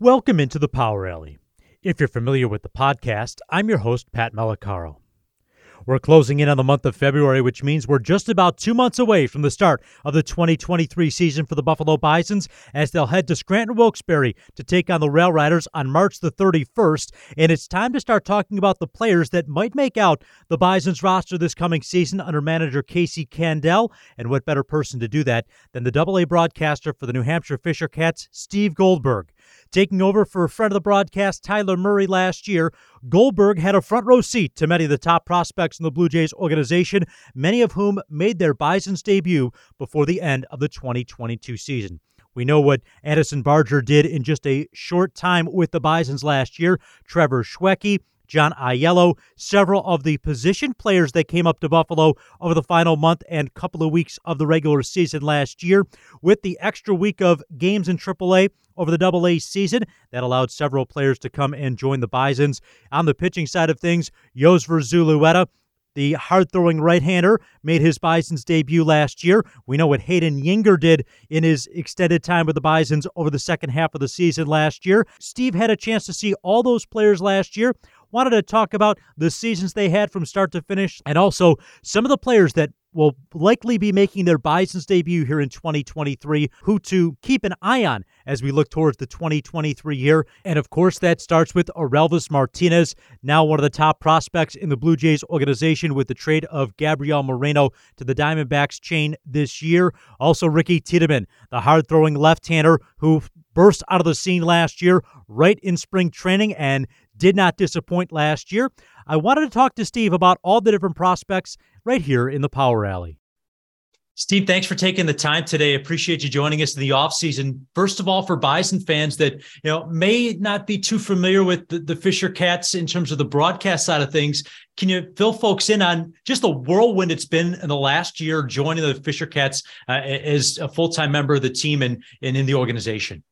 Welcome into the Power Alley. If you're familiar with the podcast, I'm your host, Pat Malacaro. We're closing in on the month of February, which means we're just about two months away from the start of the 2023 season for the Buffalo Bisons as they'll head to Scranton Wilkes-Barre to take on the Rail Riders on March the 31st. And it's time to start talking about the players that might make out the Bisons roster this coming season under manager Casey Candaele. And what better person to do that than the AA broadcaster for the New Hampshire Fisher Cats, Steve Goldberg. Taking over for a friend of the broadcast, Tyler Murray, last year, Goldberg had a front row seat to many of the top prospects in the Blue Jays organization, many of whom made their Bison's debut before the end of the 2022 season. We know what Addison Barger did in just a short time with the Bisons last year. Trevor Schwecke, John Aiello, several of the position players that came up to Buffalo over the final month and couple of weeks of the regular season last year. With the extra week of games in AAA over the AA season, that allowed several players to come and join the Bisons. On the pitching side of things, Yosver Zulueta the hard throwing right hander made his Bison's debut last year. We know what Hayden Juenger did in his extended time with the Bisons over the second half of the season last year. Steve had a chance to see all those players last year wanted to talk about the seasons they had from start to finish and also some of the players that will likely be making their Bison's debut here in 2023, who to keep an eye on as we look towards the 2023 year. And of course, that starts with Orelvis Martinez, now one of the top prospects in the Blue Jays organization with the trade of Gabriel Moreno to the Diamondbacks chain this year. Also, Ricky Tiedemann, the hard throwing left hander who burst out of the scene last year, right in spring training, and did not disappoint last year. I wanted to talk to Steve about all the different prospects right here in the Power Alley. Steve, thanks for taking the time today. Appreciate you joining us in the off season. First of all, for Bison fans that you know may not be too familiar with the, the Fisher Cats in terms of the broadcast side of things, can you fill folks in on just the whirlwind it's been in the last year joining the Fisher Cats uh, as a full time member of the team and, and in the organization?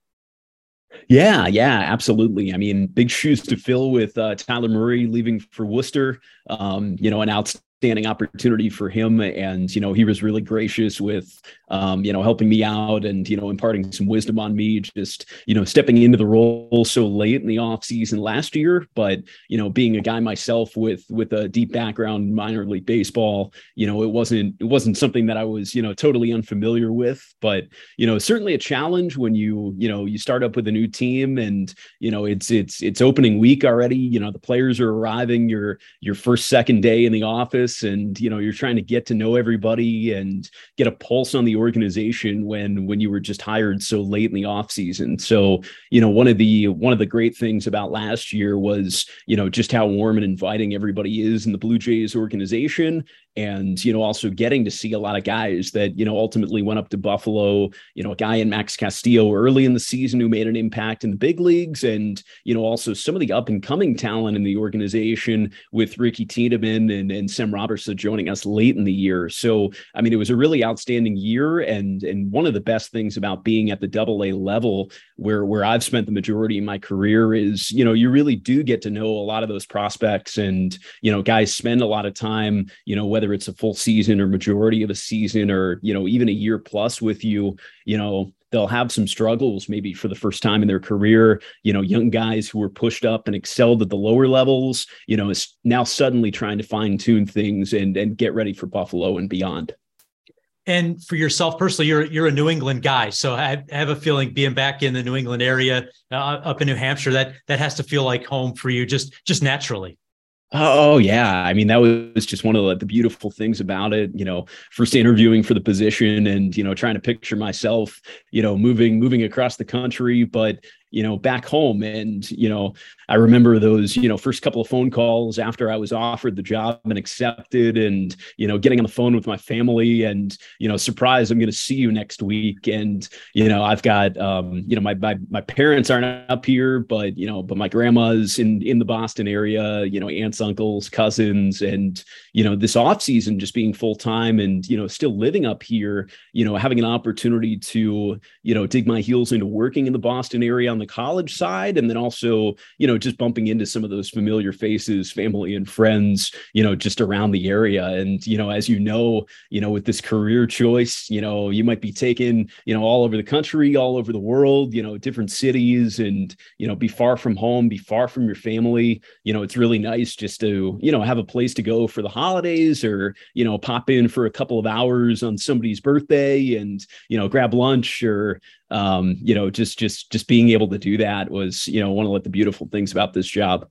Yeah, yeah, absolutely. I mean, big shoes to fill with uh, Tyler Murray leaving for Worcester. Um, you know, an outstanding opportunity for him and you know he was really gracious with um, you know helping me out and you know imparting some wisdom on me just you know stepping into the role so late in the off season last year but you know being a guy myself with with a deep background in minor league baseball you know it wasn't it wasn't something that I was you know totally unfamiliar with but you know certainly a challenge when you you know you start up with a new team and you know it's it's it's opening week already you know the players are arriving your your first second day in the office and you know you're trying to get to know everybody and get a pulse on the organization when when you were just hired so late in the off season. So you know one of the one of the great things about last year was you know just how warm and inviting everybody is in the blue jays organization and you know also getting to see a lot of guys that you know ultimately went up to buffalo you know a guy in max castillo early in the season who made an impact in the big leagues and you know also some of the up and coming talent in the organization with ricky tiedemann and, and Sem Robberse joining us late in the year. So i mean it was a really outstanding year and and one of the best things about being at the double a level where where i've spent the majority of my career is you know you really do get to know a lot of those prospects and you know guys spend a lot of time you know whether whether it's a full season or majority of a season or you know even a year plus with you you know they'll have some struggles maybe for the first time in their career. You know young guys who were pushed up and excelled at the lower levels you know is now suddenly trying to fine tune things and and get ready for buffalo and beyond. And for yourself personally, you're you're a New England guy, so I have a feeling being back in the New England area, uh, up in New Hampshire, that that has to feel like home for you, just just naturally. Oh yeah, I mean that was just one of the, beautiful things about it. You know, first interviewing for the position, and you know, trying to picture myself, you know, moving moving across the country, but you know, back home. And, you know, I remember those, you know, first couple of phone calls after I was offered the job and accepted and, you know, getting on the phone with my family and, you know, surprise, I'm going to see you next week. And, you know, I've got, um, you know, my, my, my parents aren't up here, but, you know, but my grandma's in, in the Boston area, you know, aunts, uncles, cousins, and, you know, this off season just being full time and, you know, still living up here, you know, having an opportunity to, you know, dig my heels into working in the Boston area on the college side, and then also, you know, just bumping into some of those familiar faces, family and friends, you know, just around the area. And, you know, as you know, you know, with this career choice, you know, you might be taken, you know, all over the country, all over the world, you know, different cities and, you know, be far from home, be far from your family. You know, it's really nice just to, you know, have a place to go for the holidays or, you know, pop in for a couple of hours on somebody's birthday and, you know, grab lunch or, um, you know, just, just, just being able to do that was, you know, one of the beautiful things about this job.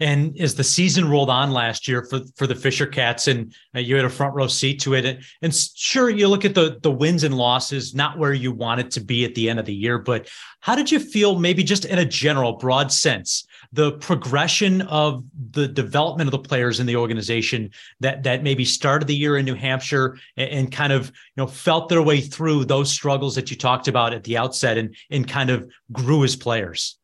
And as the season rolled on last year for, for the Fisher Cats, and uh, you had a front row seat to it, and, and sure, you look at the the wins and losses, not where you want it to be at the end of the year, but how did you feel, maybe just in a general, broad sense, the progression of the development of the players in the organization that that maybe started the year in New Hampshire and, and kind of you know felt their way through those struggles that you talked about at the outset, and and kind of grew as players.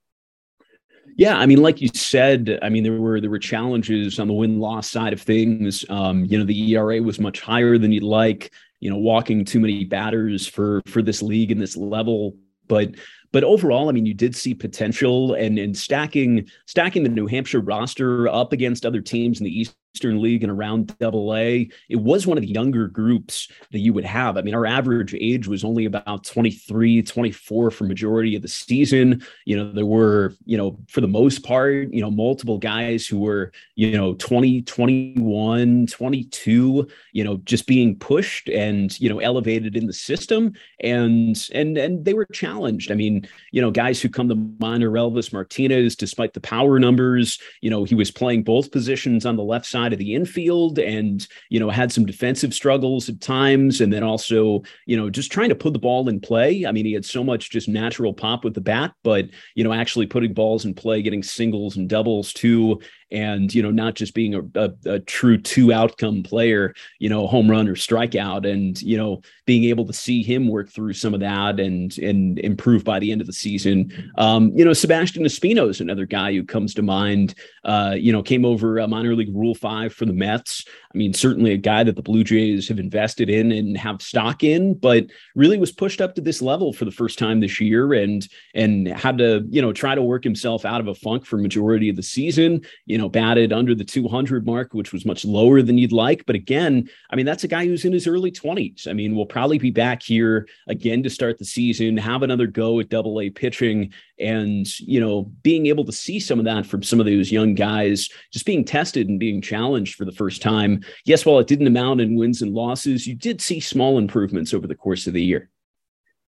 Yeah, I mean, like you said, I mean there were there were challenges on the win loss side of things. Um, you know, the ERA was much higher than you'd like. You know, walking too many batters for for this league and this level, but but overall, I mean, you did see potential and and stacking stacking the New Hampshire roster up against other teams in the East Eastern League and around double A. It was one of the younger groups that you would have. I mean, our average age was only about 23, 24 for majority of the season. You know, there were, you know, for the most part, you know, multiple guys who were, you know, 20, 21, 22, you know, just being pushed and, you know, elevated in the system. And and and they were challenged. I mean, you know, guys who come to mind are Elvis Martinez, despite the power numbers, you know, he was playing both positions on the left side side of the infield and, you know, had some defensive struggles at times. And then also, you know, just trying to put the ball in play. I mean, he had so much just natural pop with the bat, but, you know, actually putting balls in play, getting singles and doubles too and you know not just being a, a, a, true two outcome player you know home run or strikeout and you know being able to see him work through some of that and and improve by the end of the season. Um, you know sebastian espino is another guy who comes to mind. Uh, you know came over minor league rule five for the mets. I mean, certainly a guy that the Blue Jays have invested in and have stock in, but really was pushed up to this level for the first time this year and and had to, you know, try to work himself out of a funk for majority of the season, you know, batted under the 200 mark, which was much lower than you'd like. But again, I mean, that's a guy who's in his early 20s. I mean, we'll probably be back here again to start the season, have another go at double A pitching and, you know, being able to see some of that from some of those young guys just being tested and being challenged for the first time yes, while it didn't amount in wins and losses, you did see small improvements over the course of the year.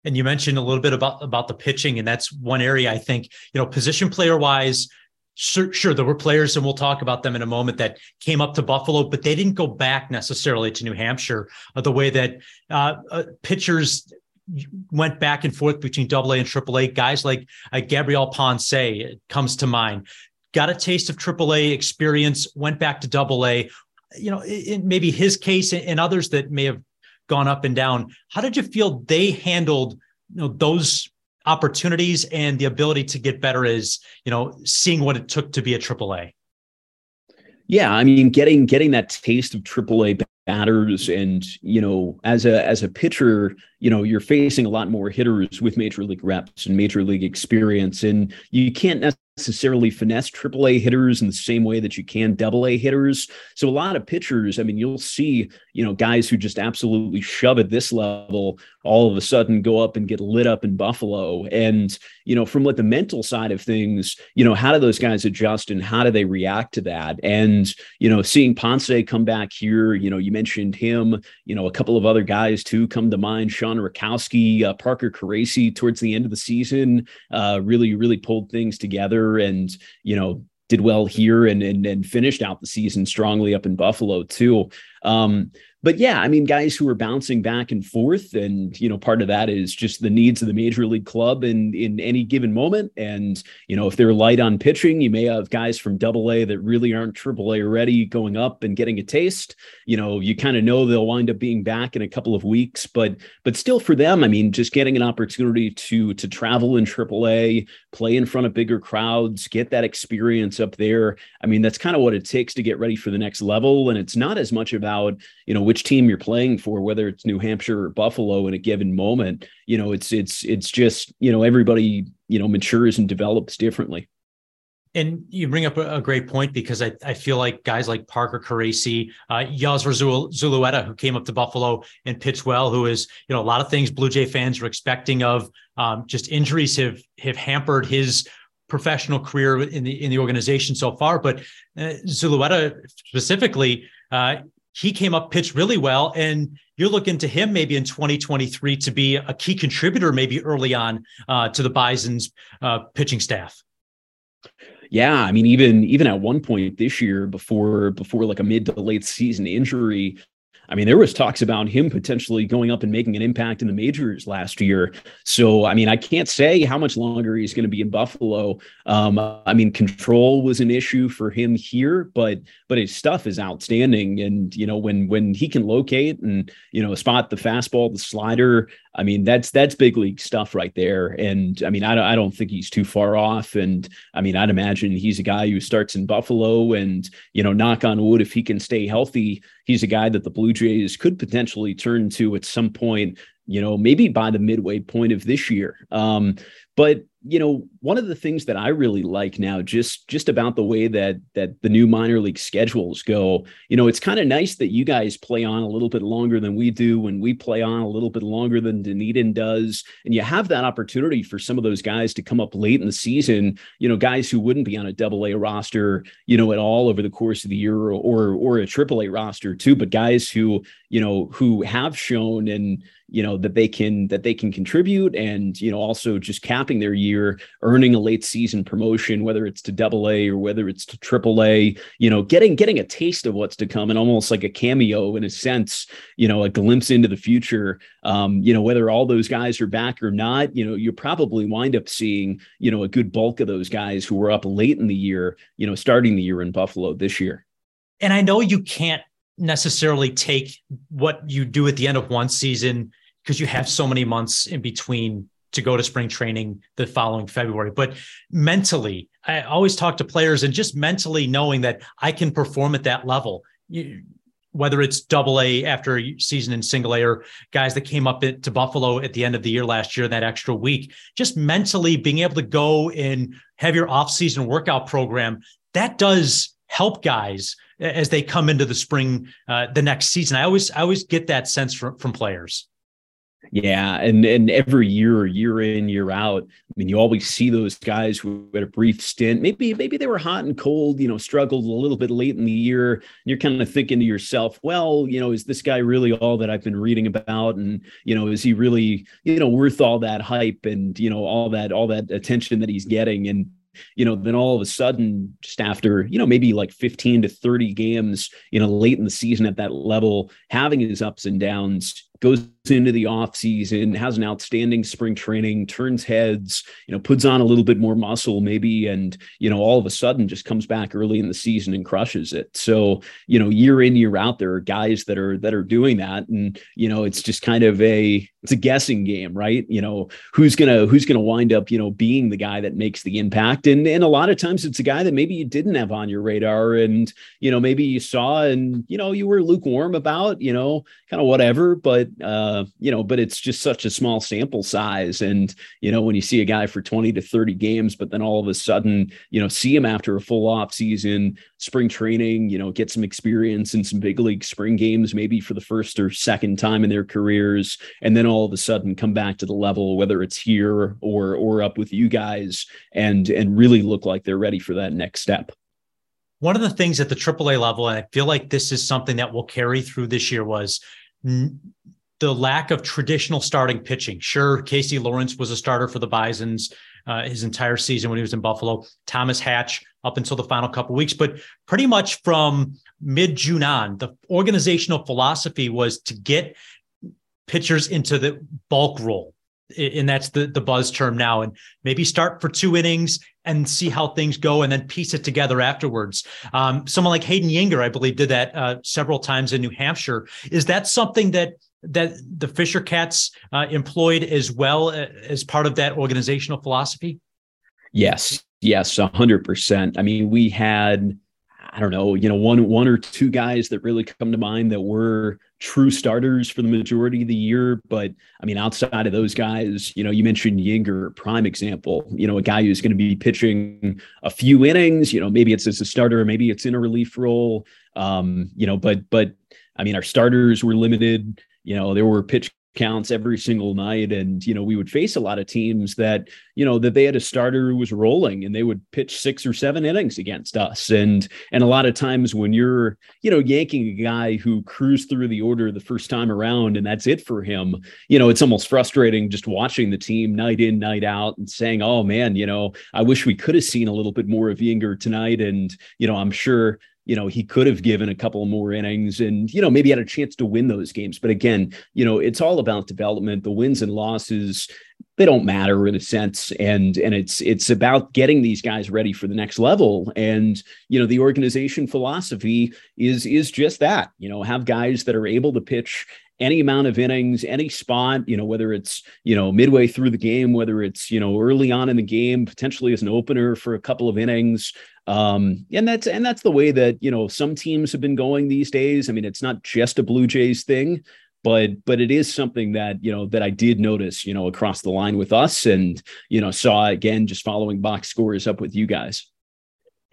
And you mentioned a little bit about about the pitching, and that's one area I think you know position player wise. Sure, sure, there were players, and we'll talk about them in a moment that came up to Buffalo, but they didn't go back necessarily to New Hampshire uh, the way that uh, uh, pitchers went back and forth between Double A and Triple A. Guys like uh, Gabriel Ponce comes to mind. Got a taste of Triple A experience, went back to Double A, you know, in maybe his case and others that may have gone up and down, how did you feel they handled you know those opportunities and the ability to get better is you know seeing what it took to be a AAA? Yeah, I mean, getting getting that taste of AAA batters, and you know, as a as a pitcher, you know, you're facing a lot more hitters with major league reps and major league experience, and you can't necessarily finesse AAA hitters in the same way that you can double A hitters. So a lot of pitchers, I mean, you'll see, you know, guys who just absolutely shove at this level all of a sudden go up and get lit up in Buffalo. And, you know, from what the mental side of things, you know, how do those guys adjust and how do they react to that? And, you know, seeing Ponce come back here, you know, you mentioned him, you know, a couple of other guys too come to mind, Sean Rackoski, uh, Parker Caracci towards the end of the season, uh, really, really pulled things together and you know did well here and, and and finished out the season strongly up in Buffalo too. Um, but yeah, I mean, guys who are bouncing back and forth, and you know, part of that is just the needs of the major league club in in any given moment. And you know, if they're light on pitching, you may have guys from Double A that really aren't Triple A ready going up and getting a taste. You know, you kind of know they'll wind up being back in a couple of weeks, but but still for them, I mean, just getting an opportunity to to travel in Triple A, play in front of bigger crowds, get that experience up there. I mean, that's kind of what it takes to get ready for the next level. And it's not as much about you know which team you're playing for, whether it's New Hampshire or Buffalo in a given moment. You know, it's it's it's just you know everybody you know matures and develops differently. And you bring up a, great point because I, I feel like guys like Parker Caracci, uh, Yosver Zulueta, who came up to Buffalo and pitched well, who is, you know, a lot of things Blue Jay fans are expecting of um, just injuries have have hampered his professional career in the in the organization so far. But uh, Zulueta specifically, uh, he came up, pitched really well, and you're looking to him maybe in 2023 to be a key contributor, maybe early on uh, to the Bison's uh, pitching staff. Yeah, I mean, even even at one point this year, before before like a mid to late season injury, I mean, there was talks about him potentially going up and making an impact in the majors last year. So, I mean, I can't say how much longer he's going to be in Buffalo. Um, I mean, control was an issue for him here, but but his stuff is outstanding. And you know, when when he can locate and you know spot the fastball, the slider, I mean, that's that's big league stuff right there. And I mean, I don't, I don't think he's too far off. And I mean, I'd imagine he's a guy who starts in Buffalo, and you know, knock on wood, if he can stay healthy, he's a guy that the Blue Jays could potentially turn to at some point. You know, maybe by the midway point of this year. Um, but you know one of the things that i really like now just just about the way that that the new minor league schedules go you know it's kind of nice that you guys play on a little bit longer than we do when we play on a little bit longer than dunedin does. And you have that opportunity for some of those guys to come up late in the season you know guys who wouldn't be on a double a roster you know at all over the course of the year or or, or a triple a roster too but guys who you know who have shown and you know that they can that they can contribute and you know also just capping their year earning a late season promotion whether it's to double a or whether it's to triple a you know getting getting a taste of what's to come and almost like a cameo in a sense you know a glimpse into the future. Um, you know whether all those guys are back or not you know you probably wind up seeing you know a good bulk of those guys who were up late in the year you know starting the year in buffalo this year. And i know you can't necessarily take what you do at the end of one season because you have so many months in between to go to spring training the following February. But mentally, I always talk to players and just mentally knowing that I can perform at that level. You, whether it's double A after season in single A or guys that came up to Buffalo at the end of the year last year, that extra week, just mentally being able to go and have your off-season workout program, that does help guys as they come into the spring, uh, the next season. I always, I always get that sense from, from players. Yeah, and and every year, year in, year out, I mean, you always see those guys who had a brief stint. Maybe maybe they were hot and cold, you know, struggled a little bit late in the year. You're kind of thinking to yourself, well, you know, is this guy really all that I've been reading about? And you know, is he really, you know, worth all that hype and you know all that all that attention that he's getting? And you know, then all of a sudden, just after, you know, maybe like 15 to 30 games, you know, late in the season at that level, having his ups and downs, goes into the off season, has an outstanding spring training, turns heads, you know, puts on a little bit more muscle maybe, and you know, all of a sudden just comes back early in the season and crushes it. So, you know, year in year out, there are guys that are that are doing that, and you know, it's just kind of a it's a guessing game, right? You know, who's gonna who's gonna wind up, you know, being the guy that makes the impact, and and a lot of times it's a guy that maybe you didn't have on your radar, and you know, maybe you saw and you know you were lukewarm about, you know, kind of whatever, but uh, you know, but it's just such a small sample size. And, you know, when you see a guy for 20 to 30 games, but then all of a sudden, you know, see him after a full off season, spring training, you know, get some experience in some big league spring games, maybe for the first or second time in their careers, and then all of a sudden come back to the level, whether it's here or or up with you guys and and really look like they're ready for that next step one of the things at the AAA level, and I feel like this is something that will carry through this year, was the lack of traditional starting pitching. Sure, Casey Lawrence was a starter for the Bisons uh, his entire season when he was in Buffalo. Thomas Hatch up until the final couple weeks, but pretty much from mid June on, the organizational philosophy was to get pitchers into the bulk role. And that's the, the buzz term now. And maybe start for two innings and see how things go and then piece it together afterwards. Um, someone like Hayden Juenger, I believe, did that uh, several times in New Hampshire. Is that something that that the Fisher Cats uh, employed as well uh, as part of that organizational philosophy? Yes, yes, hundred percent. I mean, we had, I don't know, you know, one one or two guys that really come to mind that were true starters for the majority of the year. But I mean, outside of those guys, you know, you mentioned Juenger, prime example, you know, a guy who's going to be pitching a few innings, you know, maybe it's as a starter, maybe it's in a relief role. Um, you know, but but I mean, our starters were limited. You know, there were pitch counts every single night and you know we would face a lot of teams that you know that they had a starter who was rolling and they would pitch six or seven innings against us. And and a lot of times when you're you know yanking a guy who cruised through the order the first time around and that's it for him you know it's almost frustrating just watching the team night in night out and saying oh man you know i wish we could have seen a little bit more of Juenger tonight. And you know i'm sure you know, he could have given a couple more innings and, you know, maybe had a chance to win those games. But again, you know, it's all about development. The wins and losses, they don't matter in a sense. And and it's it's about getting these guys ready for the next level. And, you know, the organization philosophy is is just that, you know, have guys that are able to pitch any amount of innings, any spot, you know, whether it's, you know, midway through the game, whether it's, you know, early on in the game, potentially as an opener for a couple of innings, um, and that's and that's the way that you know some teams have been going these days. I mean, it's not just a Blue Jays thing, but but it is something that you know that I did notice, you know, across the line with us, and you know, saw again just following box scores up with you guys.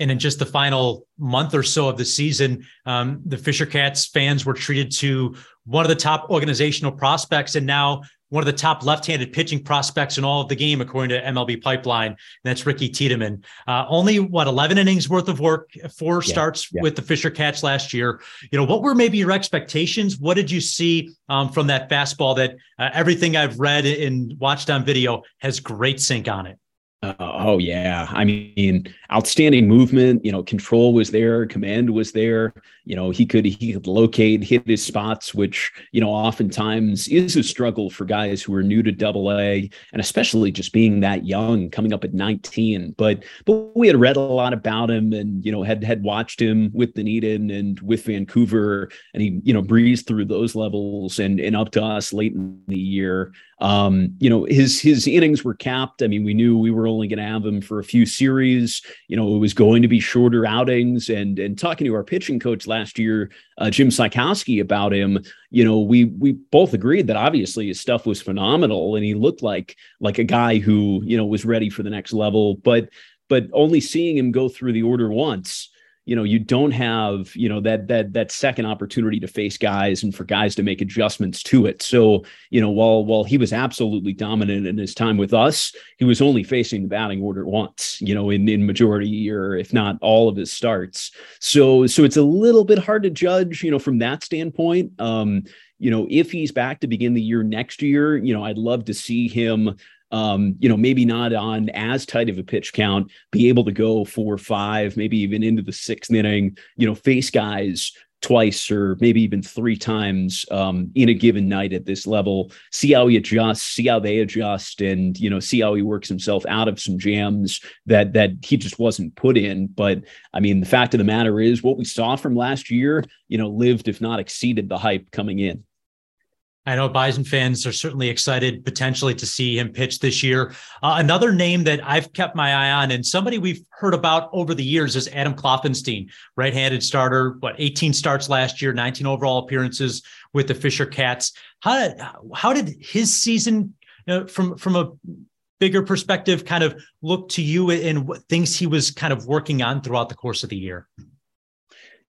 And in just the final month or so of the season, um, the Fisher Cats fans were treated to one of the top organizational prospects, and now one of the top left-handed pitching prospects in all of the game, according to MLB Pipeline. And that's Ricky Tiedemann. Uh, only what 11 innings worth of work, four yeah, starts yeah. with the Fisher Cats last year. You know, what were maybe your expectations? What did you see um, from that fastball? That uh, everything I've read and watched on video has great sink on it. Uh, oh yeah, I mean, outstanding movement. You know, control was there, command was there. You know, he could he could locate, hit his spots, which you know oftentimes is a struggle for guys who are new to Double A, and especially just being that young, coming up at 19. But but we had read a lot about him, and you know had had watched him with Dunedin and with Vancouver, and he you know breezed through those levels and and up to us late in the year. Um, you know, his his innings were capped. I mean, we knew we were only going to have him for a few series. You know, it was going to be shorter outings. And and talking to our pitching coach last year, uh, Jim Czajkowski, about him, you know, we we both agreed that obviously his stuff was phenomenal, and he looked like like a guy who you know was ready for the next level. But but only seeing him go through the order once you know you don't have you know that that that second opportunity to face guys and for guys to make adjustments to it. So you know while while he was absolutely dominant in his time with us he was only facing the batting order once you know in in majority or if not all of his starts. So so it's a little bit hard to judge you know from that standpoint. Um you know if he's back to begin the year next year you know i'd love to see him um, you know, maybe not on as tight of a pitch count, be able to go four, five, maybe even into the sixth inning, you know, face guys twice or maybe even three times um, in a given night at this level. See how he adjusts see how they adjust and you know see how he works himself out of some jams that that he just wasn't put in. But i mean the fact of the matter is what we saw from last year you know lived if not exceeded the hype coming in I know Bison fans are certainly excited potentially to see him pitch this year. Uh, another name that I've kept my eye on and somebody we've heard about over the years is Adam Kloffenstein, right-handed starter, what 18 starts last year, 19 overall appearances with the Fisher Cats. How did how did his season you know, from from a bigger perspective kind of look to you and what things he was kind of working on throughout the course of the year?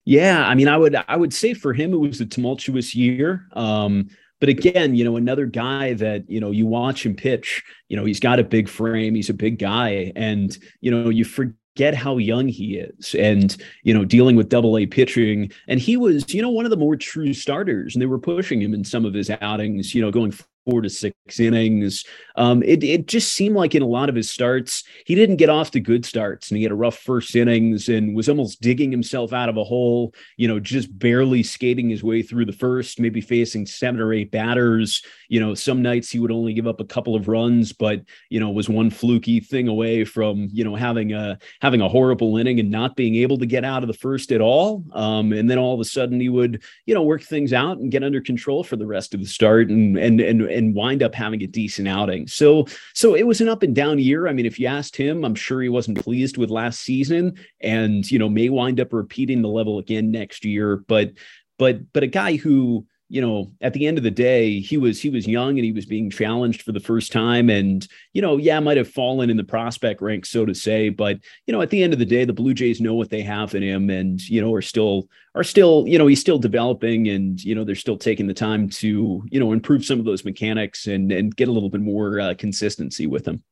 Yeah, I mean, I would I would say for him it was a tumultuous year. Um, but again, you know, another guy that, you know, you watch him pitch, you know, he's got a big frame, he's a big guy. And, you know, you forget how young he is and, you know, dealing with double A pitching. And he was, you know, one of the more true starters. And they were pushing him in some of his outings, you know, going four to six innings. Um, it, it just seemed like in a lot of his starts, he didn't get off to good starts and he had a rough first innings and was almost digging himself out of a hole, you know, just barely skating his way through the first, maybe facing seven or eight batters. You know, some nights he would only give up a couple of runs, but, you know, was one fluky thing away from, you know, having a having a horrible inning and not being able to get out of the first at all. Um, and then all of a sudden he would, you know, work things out and get under control for the rest of the start and and and and wind up having a decent outing. So so it was an up and down year. I mean, if you asked him, I'm sure he wasn't pleased with last season, and you know may wind up repeating the level again next year. But but but a guy who you know, at the end of the day, he was he was young and he was being challenged for the first time, and you know, yeah, might have fallen in the prospect ranks, so to say. But you know, at the end of the day, the Blue Jays know what they have in him, and you know, are still are still you know he's still developing, and you know, they're still taking the time to you know improve some of those mechanics and and get a little bit more uh, consistency with him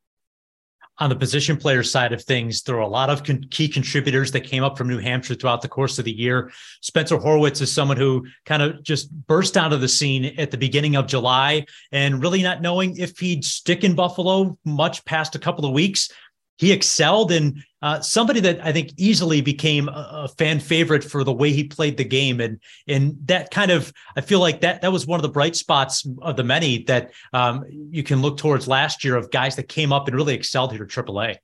on the position player side of things, there are a lot of con- key contributors that came up from New Hampshire throughout the course of the year. Spencer Horwitz is someone who kind of just burst out of the scene at the beginning of July and really not knowing if he'd stick in Buffalo much past a couple of weeks he excelled and uh, somebody that I think easily became a, a, fan favorite for the way he played the game, and and that kind of I feel like that that was one of the bright spots of the many that um, you can look towards last year of guys that came up and really excelled here at AAA.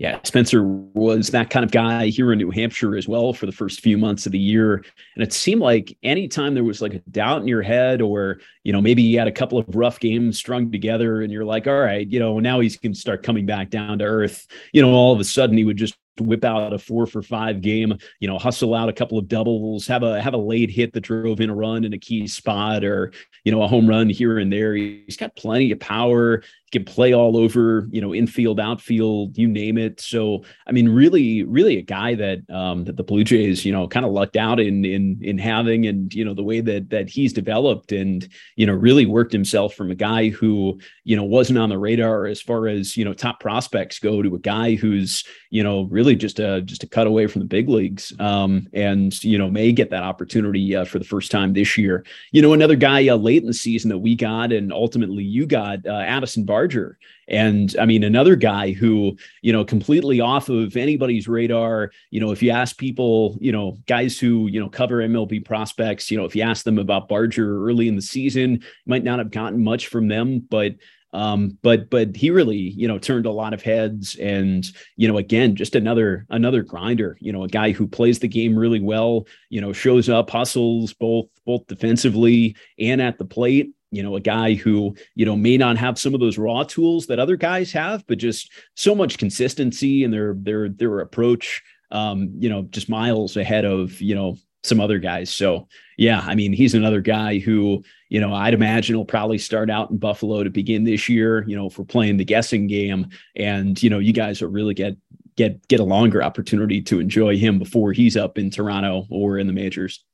Yeah, Spencer was that kind of guy here in New Hampshire as well for the first few months of the year. And it seemed like anytime there was like a doubt in your head, or, you know, maybe you had a couple of rough games strung together and you're like, all right, you know, now he's going to start coming back down to earth. You know, all of a sudden he would just whip out a four for five game, you know, hustle out a couple of doubles, have a have a late hit that drove in a run in a key spot or, you know, a home run here and there. He's got plenty of power can play all over, you know, infield, outfield, you name it. So, I mean, really, really a guy that um, that the Blue Jays, you know, kind of lucked out in in in having, and you know, the way that that he's developed, and you know, really worked himself from a guy who you know wasn't on the radar as far as you know top prospects go to a guy who's you know really just a just a cut away from the big leagues, um, and you know may get that opportunity uh, for the first time this year. You know, another guy uh, late in the season that we got, and ultimately you got uh, Addison Barger. And I mean, another guy who, you know, completely off of anybody's radar. You know, if you ask people, you know, guys who, you know, cover MLB prospects, you know, if you ask them about Barger early in the season, you might not have gotten much from them, but um, but but he really you know turned a lot of heads and you know again just another another grinder you know a guy who plays the game really well you know shows up hustles both both defensively and at the plate. You know, a guy who, you know, may not have some of those raw tools that other guys have, but just so much consistency in their their their approach, um, you know, just miles ahead of, you know, some other guys. So yeah, I mean, he's another guy who, you know, I'd imagine will probably start out in Buffalo to begin this year, you know, we're playing the guessing game. And, you know, you guys will really get get get a longer opportunity to enjoy him before he's up in Toronto or in the majors.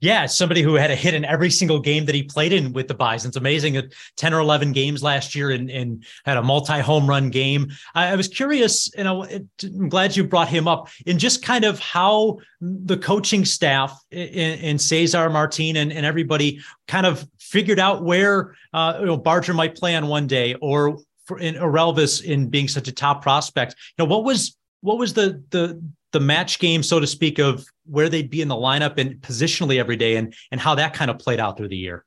Yeah, somebody who had a hit in every single game that he played in with the Bison's. Amazing, at 10 or 11 games last year and, and had a multi home run game. I, I, was curious, and I'm glad you brought him up in just kind of how the coaching staff in Cesar Martin and, and everybody kind of figured out where uh, you know, Barger might play on one day or for in Orelvis in being such a top prospect. You know, what was what was the the the match game, so to speak, of where they'd be in the lineup and positionally every day and and how that kind of played out through the year.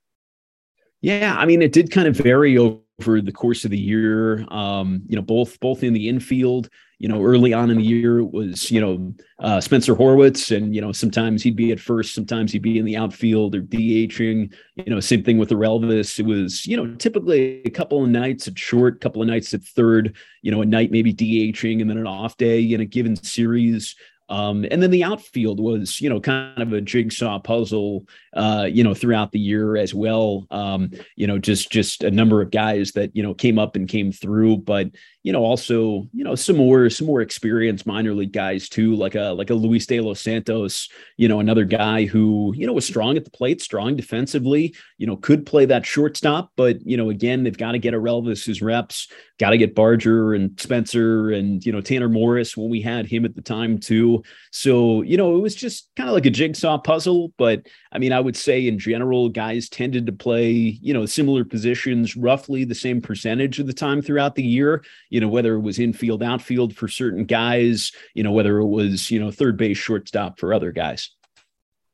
Yeah, I mean, it did kind of vary over the course of the year. Um, you know, both both in the infield. You know, early on in the year it was you know uh, Spencer Horwitz, and you know sometimes he'd be at first, sometimes he'd be in the outfield or DHing. You know, same thing with the Relvis. It was you know typically a couple of nights at short, a couple of nights at third. You know, a night maybe DHing, and then an off day in a given series. Um, and then the outfield was, you know, kind of a jigsaw puzzle, uh, you know, throughout the year as well. Um, you know, just just a number of guys that you know came up and came through, but you know, also you know some more some more experienced minor league guys too, like a like a Luis de los Santos, you know, another guy who you know was strong at the plate, strong defensively, you know, could play that shortstop, but you know, again, they've got to get Orelvis his reps, got to get Barger and Spencer and you know Tanner Morris when we had him at the time too. So you know, it was just kind of like a jigsaw puzzle, but I mean, I would say in general, guys tended to play, you know, similar positions, roughly the same percentage of the time throughout the year, you know, whether it was infield, outfield for certain guys, you know, whether it was, you know, third base, shortstop for other guys.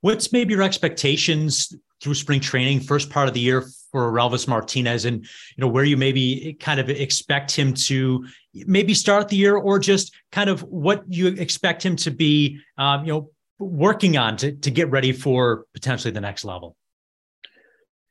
What's maybe your expectations through spring training, first part of the year for Orelvis Martinez, and you know where you maybe kind of expect him to maybe start the year, or just kind of what you expect him to be, um, you know, working on to, to get ready for potentially the next level?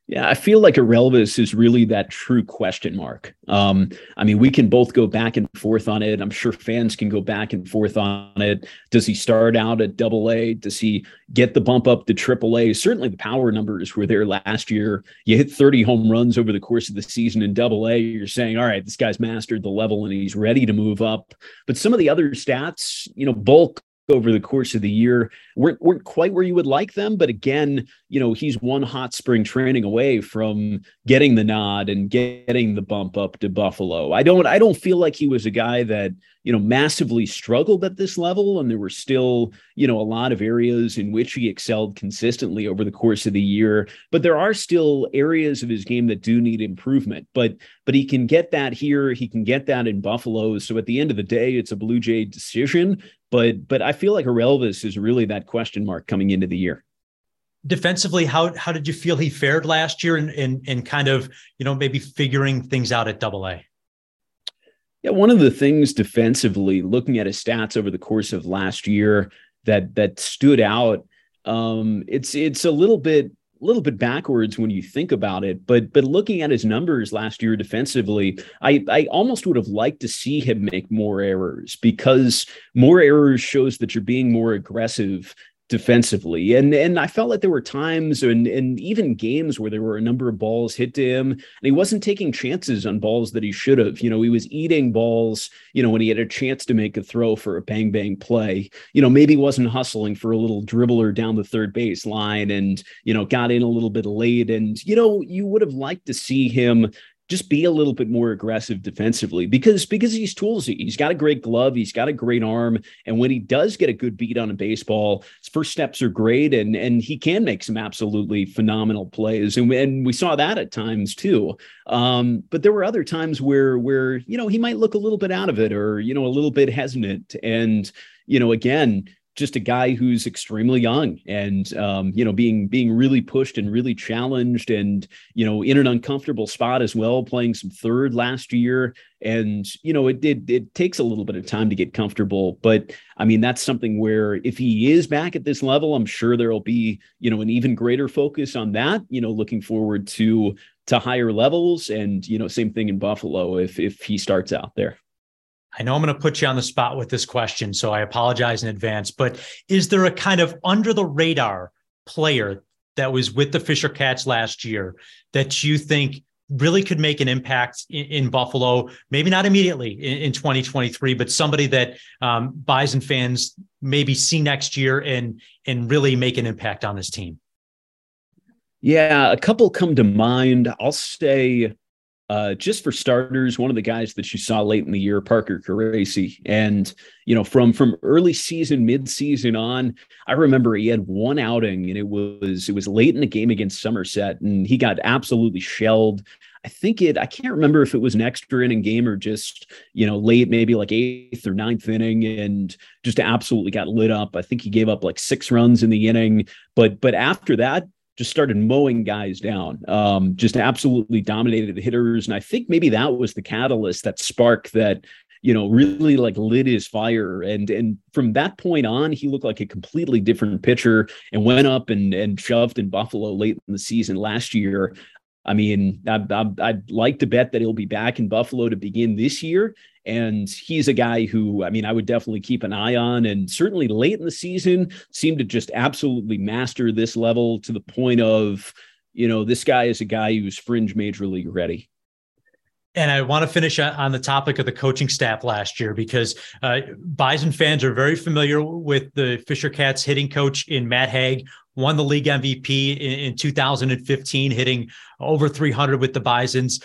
Yeah, I feel like Orelvis is really that true question mark. Um, I mean, we can both go back and forth on it. I'm sure fans can go back and forth on it. Does he start out at double A? Does he get the bump up to triple A? Certainly the power numbers were there last year. You hit 30 home runs over the course of the season in double A. You're saying, all right, this guy's mastered the level and he's ready to move up. But some of the other stats, you know, bulk over the course of the year weren't, weren't quite where you would like them. But again, you know, he's one hot spring training away from getting the nod and getting the bump up to Buffalo. I don't I don't feel like he was a guy that, you know, massively struggled at this level. And there were still, you know, a lot of areas in which he excelled consistently over the course of the year. But there are still areas of his game that do need improvement. But but he can get that here, he can get that in Buffalo. So at the end of the day, it's a Blue Jay decision. But but I feel like Orelvis is really that question mark coming into the year. Defensively, how how did you feel he fared last year and and and kind of, you know, maybe figuring things out at double A? Yeah, one of the things defensively, looking at his stats over the course of last year that that stood out, um, it's it's a little bit a little bit backwards when you think about it, but but looking at his numbers last year defensively, I I almost would have liked to see him make more errors because more errors shows that you're being more aggressive defensively. And and I felt like there were times and and even games where there were a number of balls hit to him and he wasn't taking chances on balls that he should have. You know, he was eating balls, you know, when he had a chance to make a throw for a bang bang play. You know, maybe wasn't hustling for a little dribbler down the third base line and, you know, got in a little bit late and you know, you would have liked to see him just be a little bit more aggressive defensively because because he's toolsy. He's got a great glove, he's got a great arm, and when he does get a good beat on a baseball, his first steps are great, and and he can make some absolutely phenomenal plays, and and we saw that at times too. Um, but there were other times where where you know he might look a little bit out of it or you know a little bit hesitant, and you know again just a guy who's extremely young and um, you know being being really pushed and really challenged and you know in an uncomfortable spot as well playing some third last year. And you know it it, it takes a little bit of time to get comfortable. But i mean that's something where if he is back at this level i'm sure there'll be you know an even greater focus on that you know looking forward to to higher levels. And you know same thing in buffalo if if he starts out there I know I'm going to put you on the spot with this question, so I apologize in advance. But is there a kind of under the radar player that was with the Fisher Cats last year that you think really could make an impact in, in Buffalo? Maybe not immediately in, in 2023, but somebody that um, Bison fans maybe see next year and and really make an impact on this team. Yeah, a couple come to mind. I'll say uh, just for starters, one of the guys that you saw late in the year, Parker Caracci, and you know from from early season, mid season on, I remember he had one outing, and it was it was late in the game against Somerset, and he got absolutely shelled. I think it. I can't remember if it was an extra inning game or just you know late, maybe like eighth or ninth inning, and just absolutely got lit up. I think he gave up like six runs in the inning, but but after that, just started mowing guys down, um, just absolutely dominated the hitters. And I think maybe that was the catalyst, that spark that, you know, really like lit his fire. And and from that point on, he looked like a completely different pitcher and went up and and shoved in Buffalo late in the season last year. I mean, I, would like to bet that he'll be back in Buffalo to begin this year. And he's a guy who, I mean, I would definitely keep an eye on. And certainly late in the season, seemed to just absolutely master this level to the point of, you know, this guy is a guy who's fringe major league ready. And I want to finish on the topic of the coaching staff last year because uh, Bison fans are very familiar with the Fisher Cats hitting coach in Matt Hague, won the league MVP in, in 2015, hitting over 300 with the Bisons.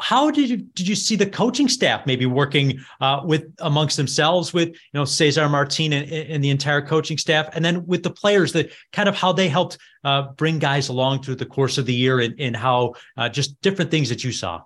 How did you did you see the coaching staff maybe working uh, with amongst themselves with you know Cesar Martin and, and, the entire coaching staff, and then with the players that kind of how they helped uh, bring guys along through the course of the year and, and how uh, just different things that you saw.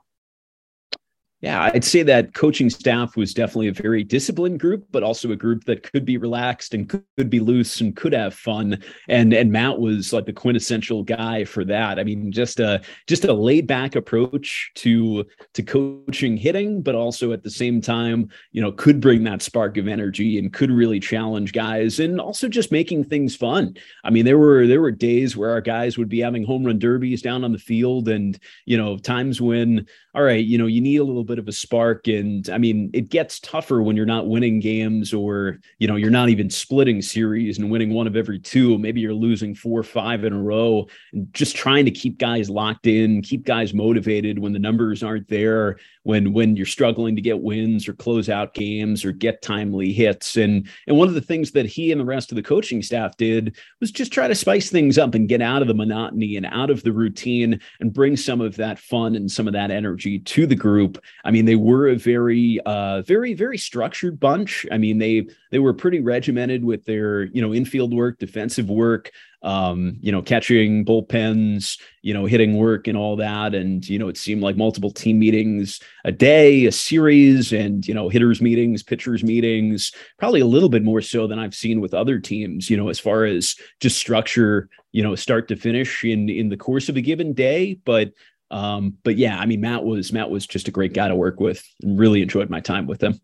Yeah, I'd say that coaching staff was definitely a very disciplined group, but also a group that could be relaxed and could be loose and could have fun. And and Matt was like the quintessential guy for that. I mean, just a just a laid back approach to to coaching hitting, but also at the same time, you know, could bring that spark of energy and could really challenge guys and also just making things fun. I mean, there were there were days where our guys would be having home run derbies down on the field, and you know, times when all right, you know, you need a little bit of a spark. And I mean, it gets tougher when you're not winning games or, you know, you're not even splitting series and winning one of every two. Maybe you're losing four or five in a row and just trying to keep guys locked in, keep guys motivated when the numbers aren't there, when when you're struggling to get wins or close out games or get timely hits. And and one of the things that he and the rest of the coaching staff did was just try to spice things up and get out of the monotony and out of the routine and bring some of that fun and some of that energy to the group. I mean, they were a very, uh, very, very structured bunch. I mean, they they were pretty regimented with their, you know, infield work, defensive work, um, you know, catching bullpens, you know, hitting work and all that. And, you know, it seemed like multiple team meetings a day, a series, and, you know, hitters meetings, pitchers meetings, probably a little bit more so than I've seen with other teams, you know, as far as just structure, you know, start to finish in in the course of a given day. But um, but yeah, I mean, Matt was Matt was just a great guy to work with, and really enjoyed my time with him.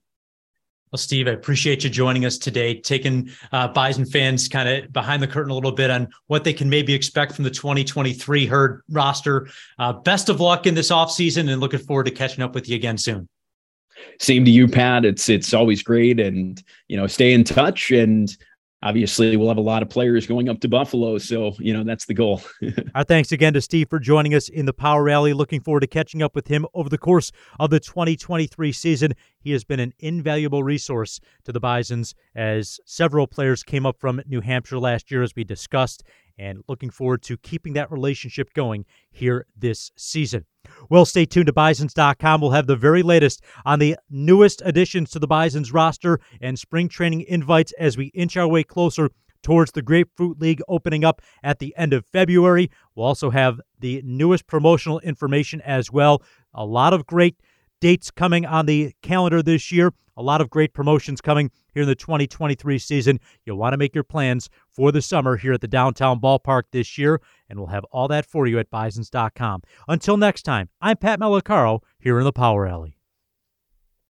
Well, Steve, I appreciate you joining us today, taking uh, Bison fans kind of behind the curtain a little bit on what they can maybe expect from the 2023 herd roster. Uh, best of luck in this offseason and looking forward to catching up with you again soon. Same to you, Pat. It's it's always great, and you know, stay in touch. And obviously we'll have a lot of players going up to Buffalo. So, you know, that's the goal. Our thanks again to Steve for joining us in the Power Alley. Looking forward to catching up with him over the course of the 2023 season. He has been an invaluable resource to the Bisons as several players came up from New Hampshire last year, as we discussed, and looking forward to keeping that relationship going here this season. Well, stay tuned to Bisons.com. We'll have the very latest on the newest additions to the Bisons roster and spring training invites as we inch our way closer towards the Grapefruit League opening up at the end of February. We'll also have the newest promotional information as well. A lot of great dates coming on the calendar this year. A lot of great promotions coming here in the 2023 season. You'll want to make your plans for the summer here at the downtown ballpark this year, and we'll have all that for you at bisons.com. Until next time, I'm Pat Malacaro here in the Power Alley.